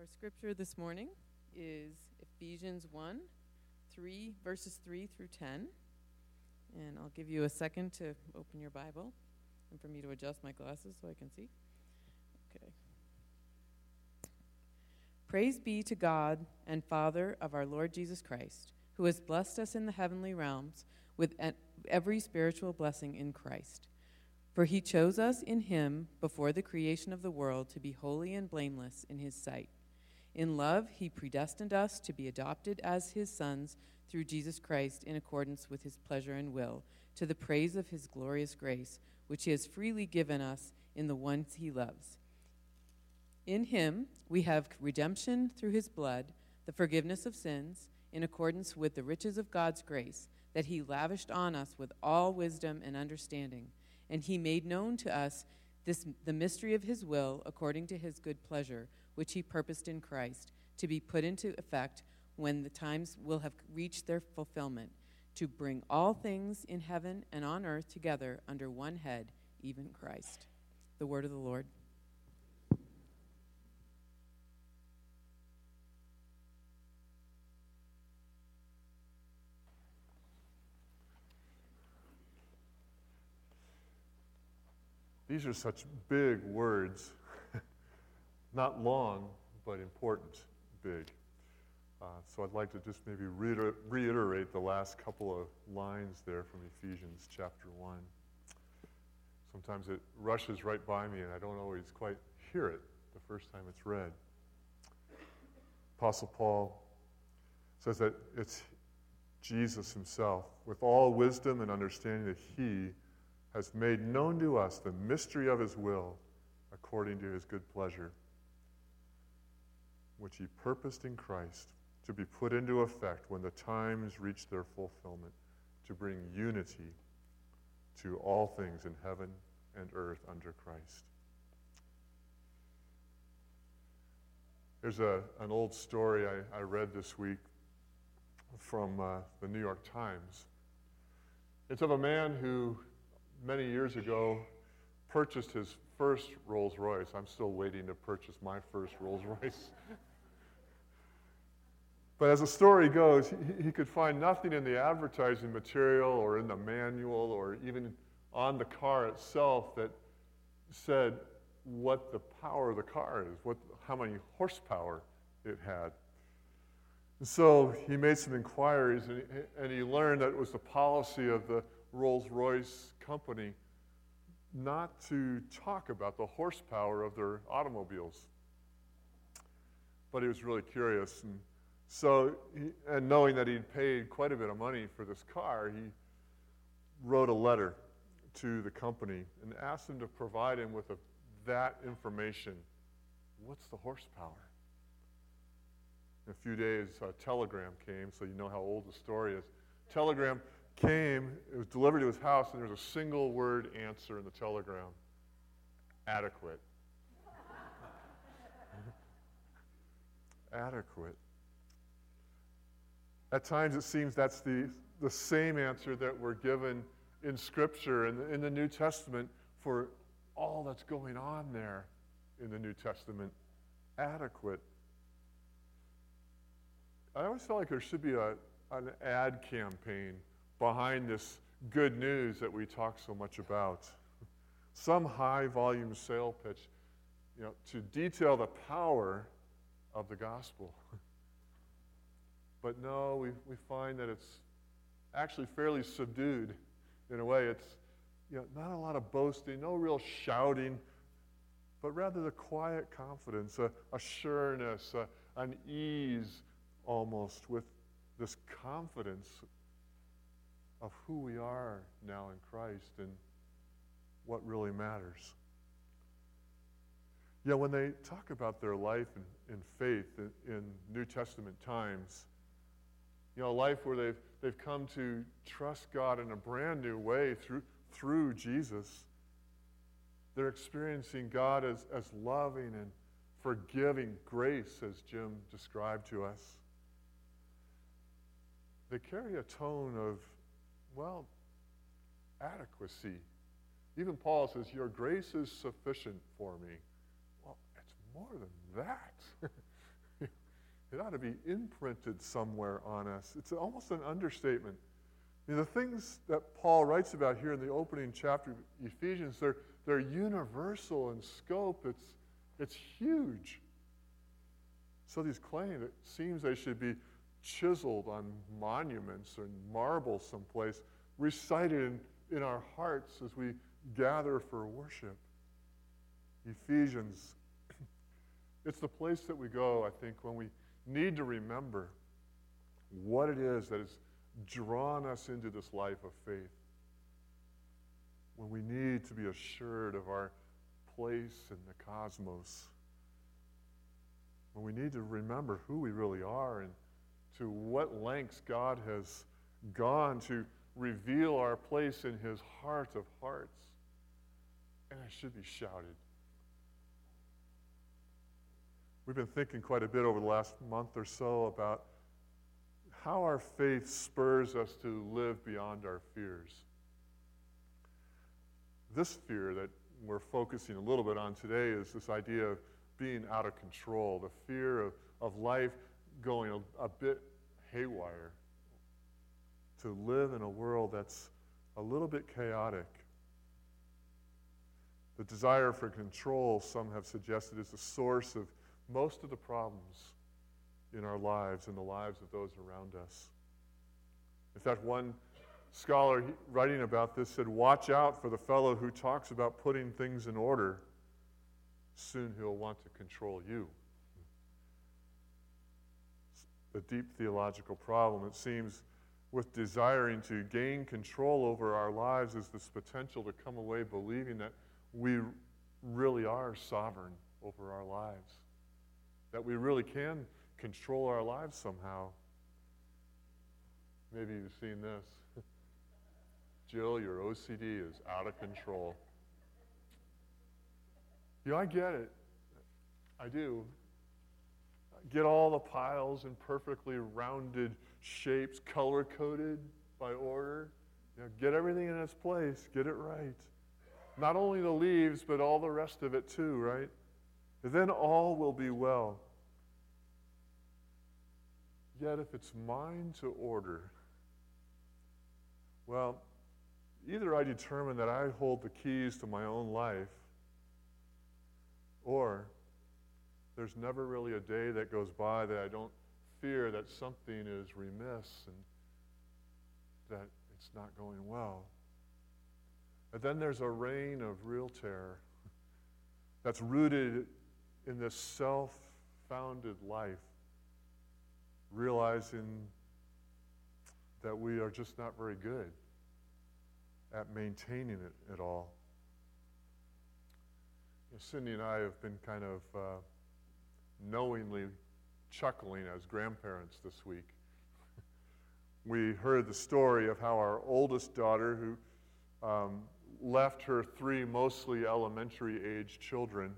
Our scripture this morning is Ephesians 1 3, verses 3 through 10. And I'll give you a second to open your Bible and for me to adjust my glasses so I can see. Okay. Praise be to God and Father of our Lord Jesus Christ, who has blessed us in the heavenly realms with every spiritual blessing in Christ. For he chose us in him before the creation of the world to be holy and blameless in his sight. In love, he predestined us to be adopted as his sons through Jesus Christ in accordance with his pleasure and will, to the praise of his glorious grace, which he has freely given us in the ones he loves. In him, we have redemption through his blood, the forgiveness of sins, in accordance with the riches of God's grace, that he lavished on us with all wisdom and understanding and he made known to us this, the mystery of his will according to his good pleasure, which he purposed in Christ, to be put into effect when the times will have reached their fulfillment, to bring all things in heaven and on earth together under one head, even Christ. The word of the Lord. These are such big words, not long, but important, big. Uh, so I'd like to just maybe reiter- reiterate the last couple of lines there from Ephesians chapter 1. Sometimes it rushes right by me and I don't always quite hear it the first time it's read. Apostle Paul says that it's Jesus himself, with all wisdom and understanding, that he has made known to us the mystery of his will according to his good pleasure, which he purposed in Christ to be put into effect when the times reach their fulfillment, to bring unity to all things in heaven and earth under Christ. There's a, an old story I, I read this week from uh, the New York Times. It's of a man who many years ago, purchased his first Rolls Royce. I'm still waiting to purchase my first Rolls Royce. but as the story goes, he, he, could find nothing in the advertising material or in the manual or even on the car itself that said what the power of the car is, what, how many horsepower it had. And so he made some inquiries and he, and he learned that it was the policy of the Rolls Royce company not to talk about the horsepower of their automobiles. But he was really curious. And so, and knowing that he'd paid quite a bit of money for this car, he wrote a letter to the company and asked them to provide him with a, that information. What's the horsepower? In a few days, a telegram came, so you know how old the story is. Telegram came, it was delivered to his house, and there was a single word answer in the telegram adequate. adequate. At times it seems that's the, the same answer that we're given in Scripture and in, the New Testament for all that's going on there in the New Testament. Adequate. I always felt like there should be a, an ad campaign behind this good news that we talk so much about. Some high volume sale pitch, you know, to detail the power of the gospel. but no, we, we find that it's actually fairly subdued in a way. It's you know, not a lot of boasting, no real shouting, but rather the quiet confidence, a, a sureness, a, an ease almost with this confidence of who we are now in Christ and what really matters. Yeah, when they talk about their life in, in faith in, in, New Testament times, you know, a life where they've, they've come to trust God in a brand new way through, through Jesus, they're experiencing God as, as loving and forgiving grace, as Jim described to us. They carry a tone of well, adequacy. Even Paul says, Your grace is sufficient for me. Well, it's more than that. It ought to be imprinted somewhere on us. It's almost an understatement. I mean, the things that Paul writes about here in the opening chapter of Ephesians, they're, they're universal in scope. It's, it's huge. So these claims, it seems they should be chiseled on monuments or marble someplace, recited in, in our hearts as we gather for worship. Ephesians, it's the place that we go, I think, when we need to remember what it is that has drawn us into this life of faith. When we need to be assured of our place in the cosmos. When we need to remember who we really are and to what lengths God has gone to reveal our place in His heart of hearts. And it should be shouted. We've been thinking quite a bit over the last month or so about how our faith spurs us to live beyond our fears. This fear that we're focusing a little bit on today is this idea of being out of control, the fear of, of life going a, a bit haywire, to live in a world that's a little bit chaotic. The desire for control, some have suggested, is the source of most of the problems in our lives and the lives of those around us. In fact, one scholar writing about this said, Watch out for the fellow who talks about putting things in order. Soon he'll want to control you. It's a deep theological problem, it seems, with desiring to gain control over our lives is this potential to come away believing that we really are sovereign over our lives that we really can control our lives somehow. Maybe you've seen this. Jill, your OCD is out of control. You know, I get it. I do. Get all the piles in perfectly rounded shapes, color coded by order. You know, get everything in its place, get it right. Not only the leaves, but all the rest of it too, right? Then all will be well. Yet if it's mine to order, well, either I determine that I hold the keys to my own life, or there's never really a day that goes by that I don't fear that something is remiss and that it's not going well. And then there's a reign of real terror that's rooted in this self founded life, realizing that we are just not very good at maintaining it at all. You know, Cindy and I have been kind of uh, knowingly chuckling as grandparents this week. we heard the story of how our oldest daughter, who um, left her three mostly elementary age children,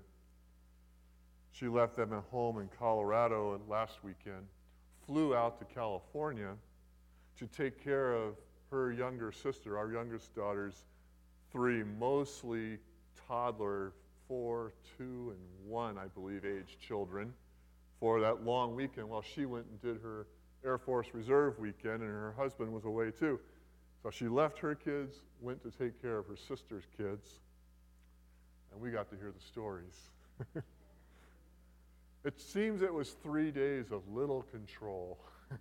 she left them at home in Colorado last weekend, flew out to California to take care of her younger sister, our youngest daughter's three mostly toddler, four, two, and one, I believe, age children for that long weekend while she went and did her Air Force Reserve weekend, and her husband was away too. So she left her kids, went to take care of her sister's kids, and we got to hear the stories. It seems it was three days of little control.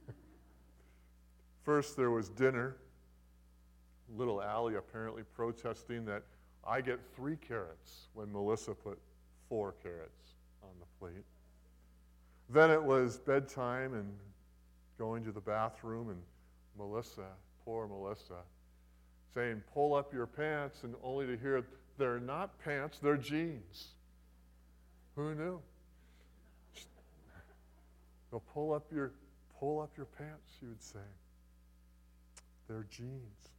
First, there was dinner. Little Allie apparently protesting that I get three carrots when Melissa put four carrots on the plate. Then it was bedtime and going to the bathroom, and Melissa, poor Melissa, saying, Pull up your pants, and only to hear, They're not pants, they're jeans. Who knew? Go pull up your pull up your pants, she would say. They're jeans.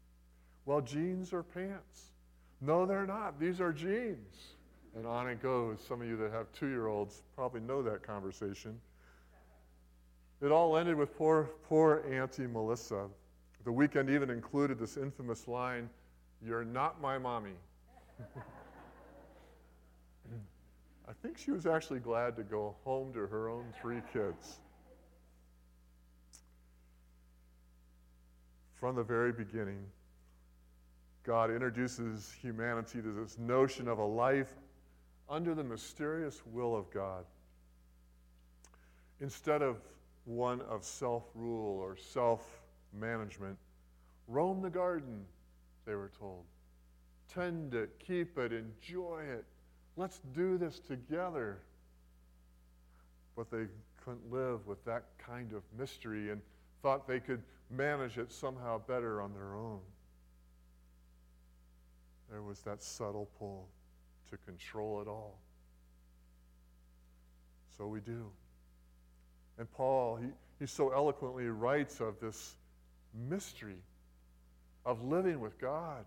Well, jeans are pants. No, they're not. These are jeans. And on it goes. Some of you that have two year olds probably know that conversation. It all ended with poor, poor Auntie Melissa. The weekend even included this infamous line You're not my mommy. I think she was actually glad to go home to her own three kids. From the very beginning, God introduces humanity to this notion of a life under the mysterious will of God. Instead of one of self rule or self management, roam the garden, they were told. Tend it, keep it, enjoy it. Let's do this together. But they couldn't live with that kind of mystery and thought they could manage it somehow better on their own. There was that subtle pull to control it all. So we do. And Paul, he, he so eloquently writes of this mystery of living with God,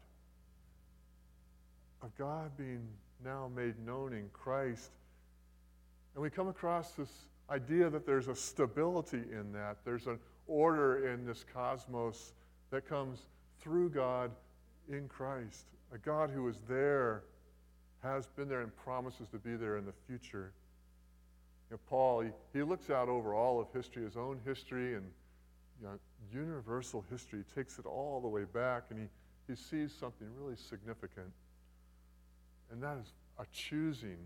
of God being now made known in Christ. And we come across this idea that there's a stability in that, there's an order in this cosmos that comes through God in Christ. A God who is there, has been there, and promises to be there in the future. You know, Paul, he, he looks out over all of history, his own history, and you know, universal history, He takes it all the way back, and he, he sees something really significant. And that is a choosing,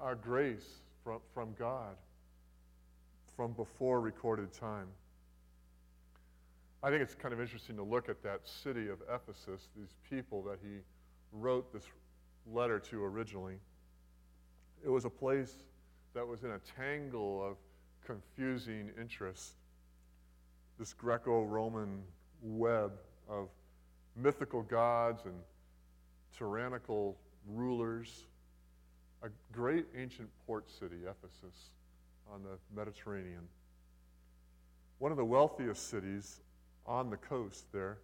our grace from, from God from before recorded time. I think it's kind of interesting to look at that city of Ephesus, these people that he wrote this letter to originally. It was a place that was in a tangle of confusing interests. This Greco Roman web of mythical gods and tyrannical rulers. A great ancient port city, Ephesus, on the Mediterranean. One of the wealthiest cities on the coast there,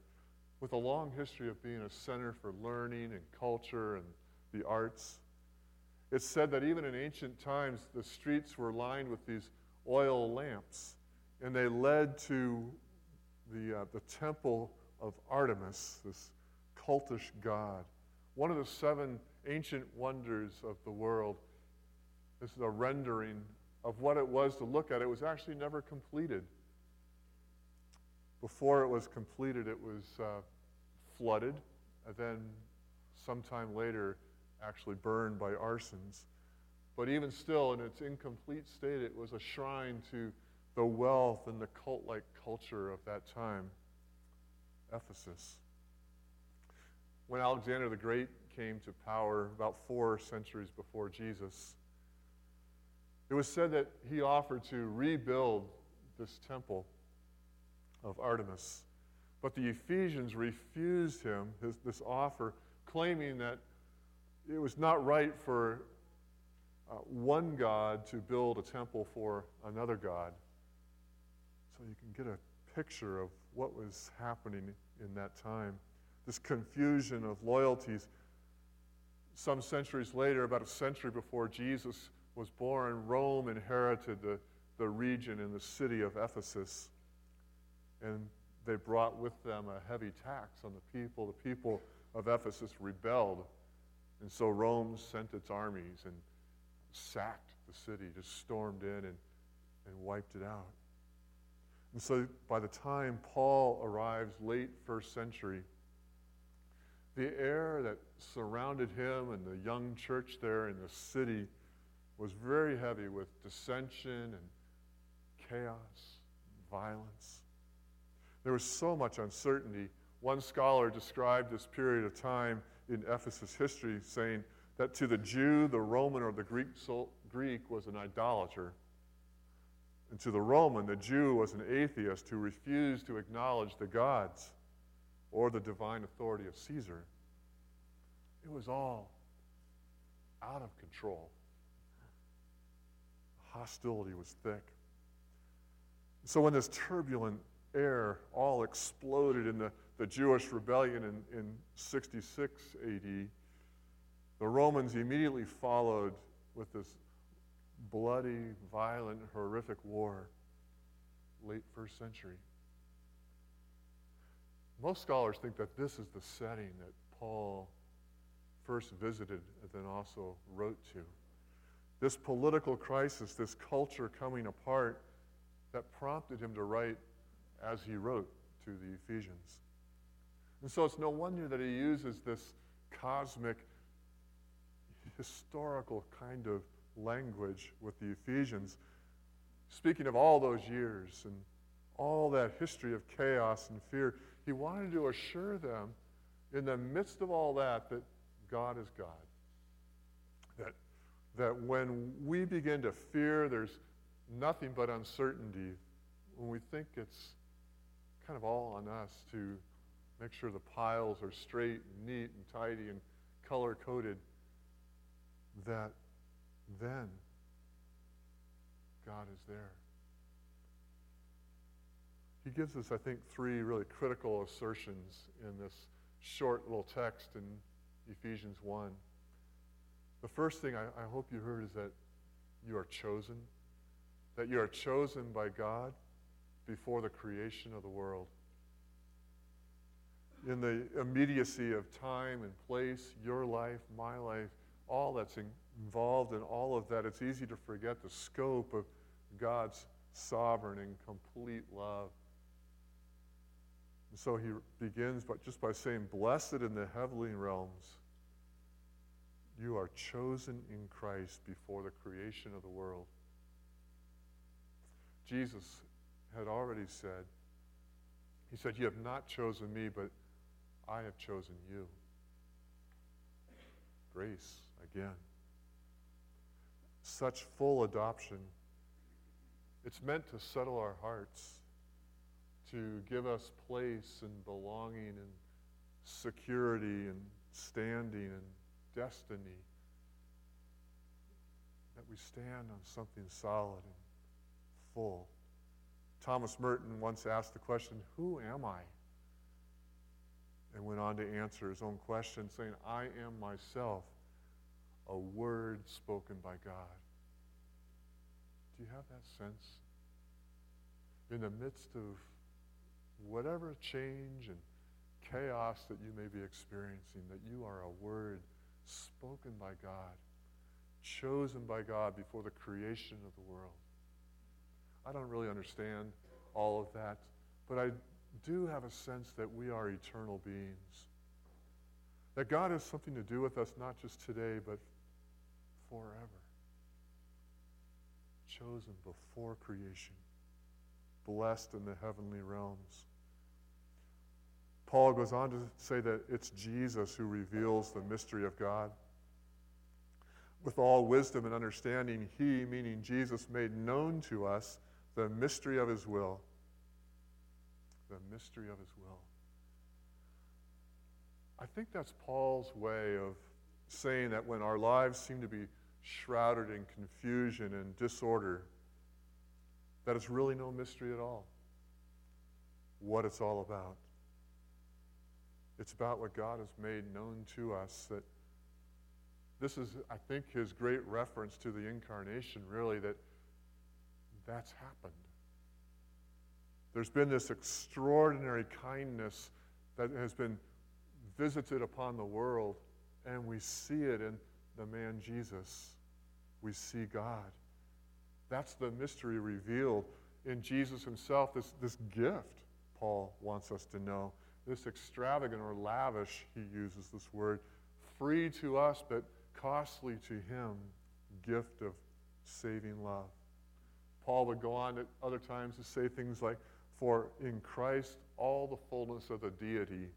with a long history of being a center for learning and culture and the arts. It's said that even in ancient times, the streets were lined with these oil lamps, and they led to the, uh, the temple of Artemis, this cultish god. One of the seven ancient wonders of the world. This is a rendering of what it was to look at. It was actually never completed. Before it was completed, it was uh, flooded, and then sometime later, actually burned by arsons. But even still, in its incomplete state, it was a shrine to the wealth and the cult like culture of that time Ephesus. When Alexander the Great came to power about four centuries before Jesus, it was said that he offered to rebuild this temple of Artemis. But the Ephesians refused him his, this offer, claiming that it was not right for uh, one God to build a temple for another God. So you can get a picture of what was happening in that time. This confusion of loyalties. Some centuries later, about a century before Jesus was born, Rome inherited the, the region and the city of Ephesus. And they brought with them a heavy tax on the people. The people of Ephesus rebelled. And so Rome sent its armies and sacked the city, just stormed in and, and wiped it out. And so by the time Paul arrives, late first century, the air that surrounded him and the young church there in the city was very heavy with dissension and chaos, violence. There was so much uncertainty. One scholar described this period of time in Ephesus history saying that to the Jew, the Roman or the Greek, Greek was an idolater. And to the Roman, the Jew was an atheist who refused to acknowledge the gods or the divine authority of Caesar. It was all out of control. Hostility was thick. So when this turbulent air all exploded in the, the Jewish rebellion in, in 66 AD, the Romans immediately followed with this bloody, violent, horrific war, late first century. Most scholars think that this is the setting that Paul first visited and then also wrote to. This political crisis, this culture coming apart, that prompted him to write as he wrote to the Ephesians. And so it's no wonder that he uses this cosmic, historical kind of language with the Ephesians, speaking of all those years and all that history of chaos and fear. He wanted to assure them in the midst of all that that God is God. That, that when we begin to fear, there's nothing but uncertainty. When we think it's kind of all on us to make sure the piles are straight and neat and tidy and color coded, that then God is there. He gives us, I think, three really critical assertions in this short little text in Ephesians 1. The first thing I, I hope you heard is that you are chosen, that you are chosen by God before the creation of the world. In the immediacy of time and place, your life, my life, all that's in, involved in all of that, it's easy to forget the scope of God's sovereign and complete love. And so he begins but just by saying, Blessed in the heavenly realms, you are chosen in Christ before the creation of the world. Jesus had already said, He said, You have not chosen me, but I have chosen you. Grace again. Such full adoption. It's meant to settle our hearts, to give us place and belonging and security and standing and destiny. That we stand on something solid and full. Thomas Merton once asked the question, Who am I? And went on to answer his own question, saying, I am myself, a word spoken by God. Do you have that sense? In the midst of whatever change and chaos that you may be experiencing, that you are a word spoken by God, chosen by God before the creation of the world. I don't really understand all of that, but I do have a sense that we are eternal beings. That God has something to do with us, not just today, but forever. Chosen before creation, blessed in the heavenly realms. Paul goes on to say that it's Jesus who reveals the mystery of God. With all wisdom and understanding, he, meaning Jesus, made known to us the mystery of his will. The mystery of his will. I think that's Paul's way of saying that when our lives seem to be shrouded in confusion and disorder, that it's really no mystery at all what it's all about. It's about what God has made known to us that this is, I think, his great reference to the incarnation, really, that that's happened. There's been this extraordinary kindness that has been visited upon the world, and we see it in the man Jesus. We see God. That's the mystery revealed in Jesus himself, this, this gift, Paul wants us to know. This extravagant or lavish, he uses this word, free to us, but costly to him, gift of saving love. Paul would go on at other times to say things like, For in Christ all the fullness of the deity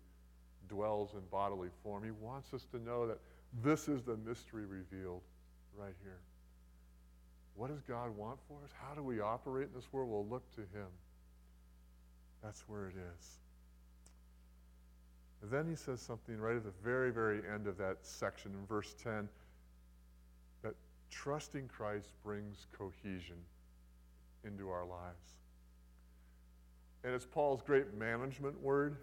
dwells in bodily form. He wants us to know that this is the mystery revealed right here. What does God want for us? How do we operate in this world? We'll look to Him. That's where it is. And then he says something right at the very, very end of that section in verse 10 that trusting Christ brings cohesion into our lives. And it's Paul's great management word.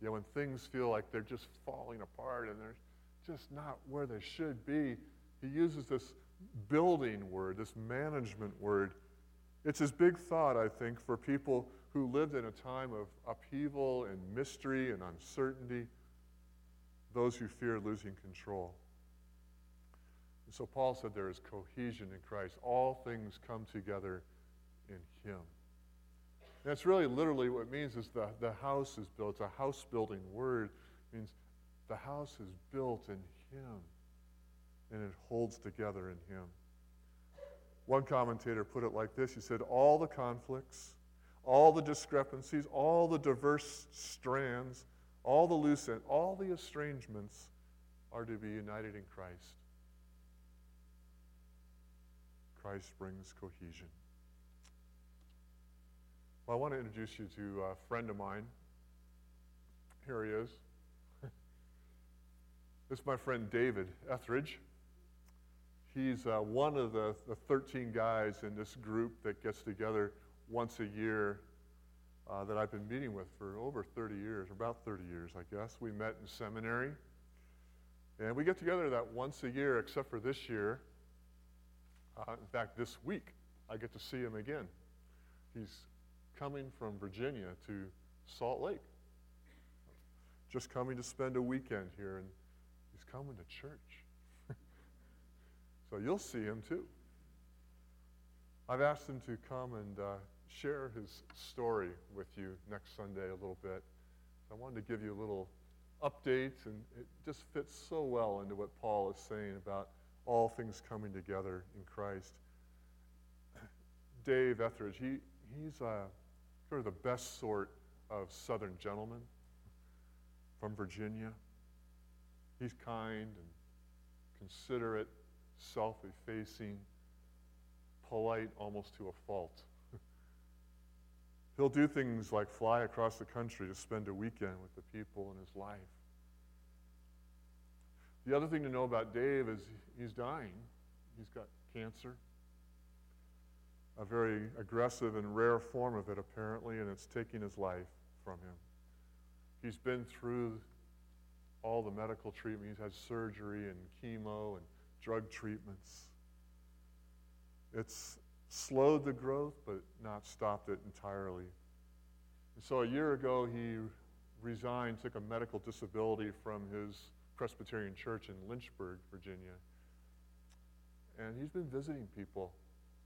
You know, when things feel like they're just falling apart and they're just not where they should be, he uses this building word, this management word. It's his big thought, I think, for people who lived in a time of upheaval and mystery and uncertainty, those who fear losing control. And so Paul said there is cohesion in Christ. All things come together in Him. That's really literally what it means is the, the house is built. It's a house building word. It means the house is built in Him and it holds together in Him. One commentator put it like this He said, All the conflicts, all the discrepancies, all the diverse strands, all the loose ends, all the estrangements are to be united in Christ. Christ brings cohesion. Well, I want to introduce you to a friend of mine. Here he is. this is my friend David Etheridge. He's uh, one of the, the 13 guys in this group that gets together once a year uh, that I've been meeting with for over 30 years, about 30 years, I guess. We met in seminary. And we get together that once a year, except for this year. Uh, in fact, this week, I get to see him again. He's coming from Virginia to Salt Lake. Just coming to spend a weekend here, and he's coming to church. so you'll see him too. I've asked him to come and uh, share his story with you next Sunday a little bit. I wanted to give you a little update, and it just fits so well into what Paul is saying about all things coming together in Christ. Dave Etheridge, he, he's uh, sort of the best sort of Southern gentleman from Virginia. He's kind and considerate, self effacing, polite almost to a fault. He'll do things like fly across the country to spend a weekend with the people in his life. The other thing to know about Dave is he's dying. He's got cancer, a very aggressive and rare form of it, apparently, and it's taking his life from him. He's been through all the medical treatment, he's had surgery and chemo and drug treatments. It's slowed the growth, but not stopped it entirely. And so a year ago, he resigned, took a medical disability from his Presbyterian church in Lynchburg, Virginia. And he's been visiting people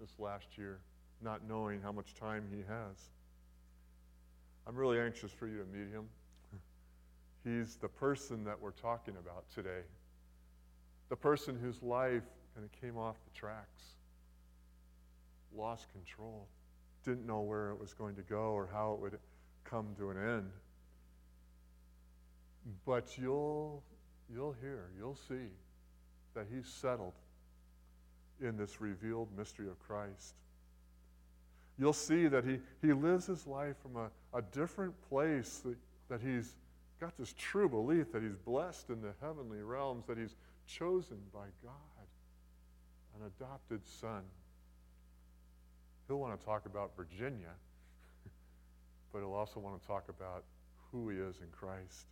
this last year, not knowing how much time he has. I'm really anxious for you to meet him. He's the person that we're talking about today, the person whose life kind of came off the tracks, lost control, didn't know where it was going to go or how it would come to an end. But you'll you'll hear, you'll see that he's settled in this revealed mystery of Christ. You'll see that he, he lives his life from a, a different place, that, that he's got this true belief that he's blessed in the heavenly realms, that he's chosen by God, an adopted son. He'll want to talk about Virginia, but he'll also want to talk about who he is in Christ.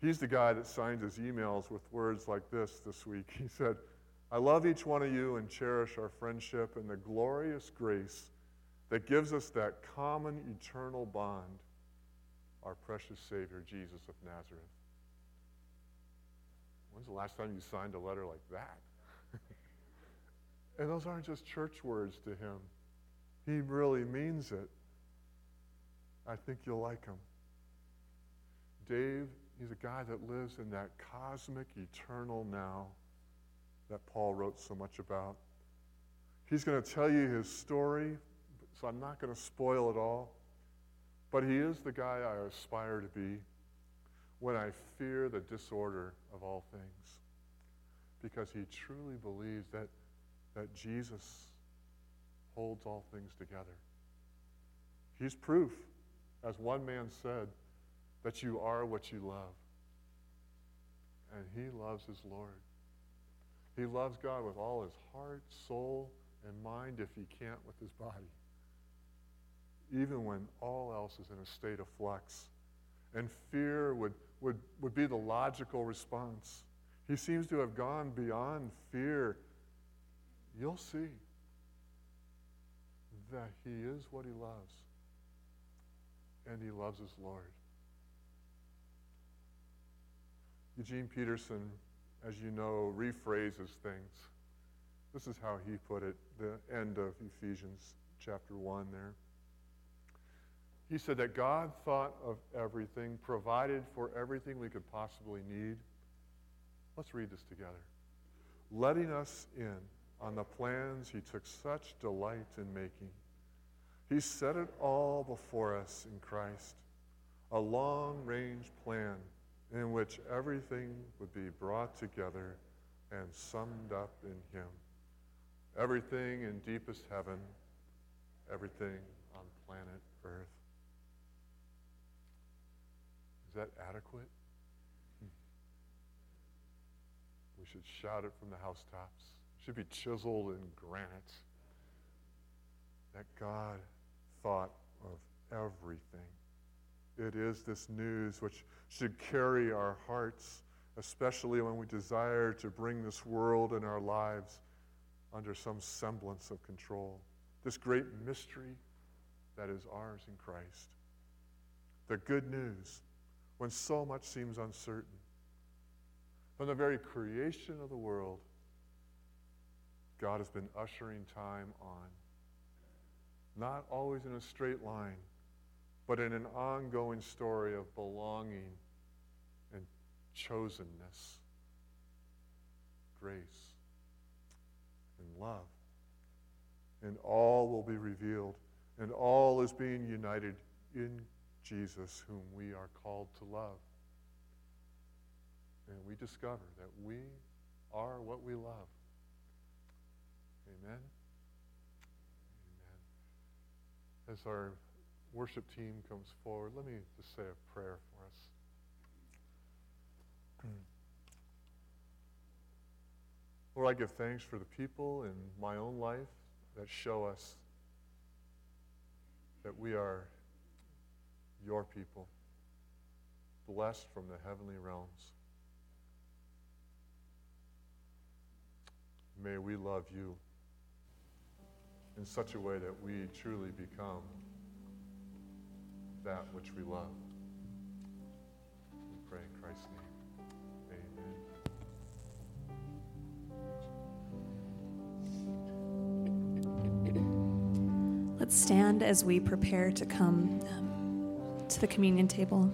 He's the guy that signs his emails with words like this this week. He said, I love each one of you and cherish our friendship and the glorious grace that gives us that common eternal bond, our precious Savior, Jesus of Nazareth. When's the last time you signed a letter like that? and those aren't just church words to him, he really means it. I think you'll like him. Dave He's a guy that lives in that cosmic, eternal now that Paul wrote so much about. He's going to tell you his story, so I'm not going to spoil it all. But he is the guy I aspire to be when I fear the disorder of all things. Because he truly believes that, that Jesus holds all things together. He's proof, as one man said, that you are what you love. And he loves his Lord. He loves God with all his heart, soul, and mind if he can't with his body. Even when all else is in a state of flux. And fear would, would, would be the logical response. He seems to have gone beyond fear. You'll see that he is what he loves. And he loves his Lord. Eugene Peterson, as you know, rephrases things. This is how he put it, the end of Ephesians chapter 1 there. He said that God thought of everything, provided for everything we could possibly need. Let's read this together. Letting us in on the plans he took such delight in making. He set it all before us in Christ, a long range plan in which everything would be brought together and summed up in him. Everything in deepest heaven, everything on planet Earth. Is that adequate? Hmm. We should shout it from the housetops. It should be chiseled in granite. That God thought of everything. It is this news which should carry our hearts, especially when we desire to bring this world and our lives under some semblance of control. This great mystery that is ours in Christ. The good news when so much seems uncertain. From the very creation of the world, God has been ushering time on. Not always in a straight line, but in an ongoing story of belonging and chosenness, grace, and love. And all will be revealed, and all is being united in Jesus, whom we are called to love. And we discover that we are what we love. Amen. Amen. As our worship team comes forward, let me just say a prayer for us. Hmm. Lord, I give thanks for the people in my own life that show us that we are your people, blessed from the heavenly realms. May we love you in such a way that we truly become that which we love. We pray in Christ's name. Amen. Let's stand as we prepare to come um, to the communion table.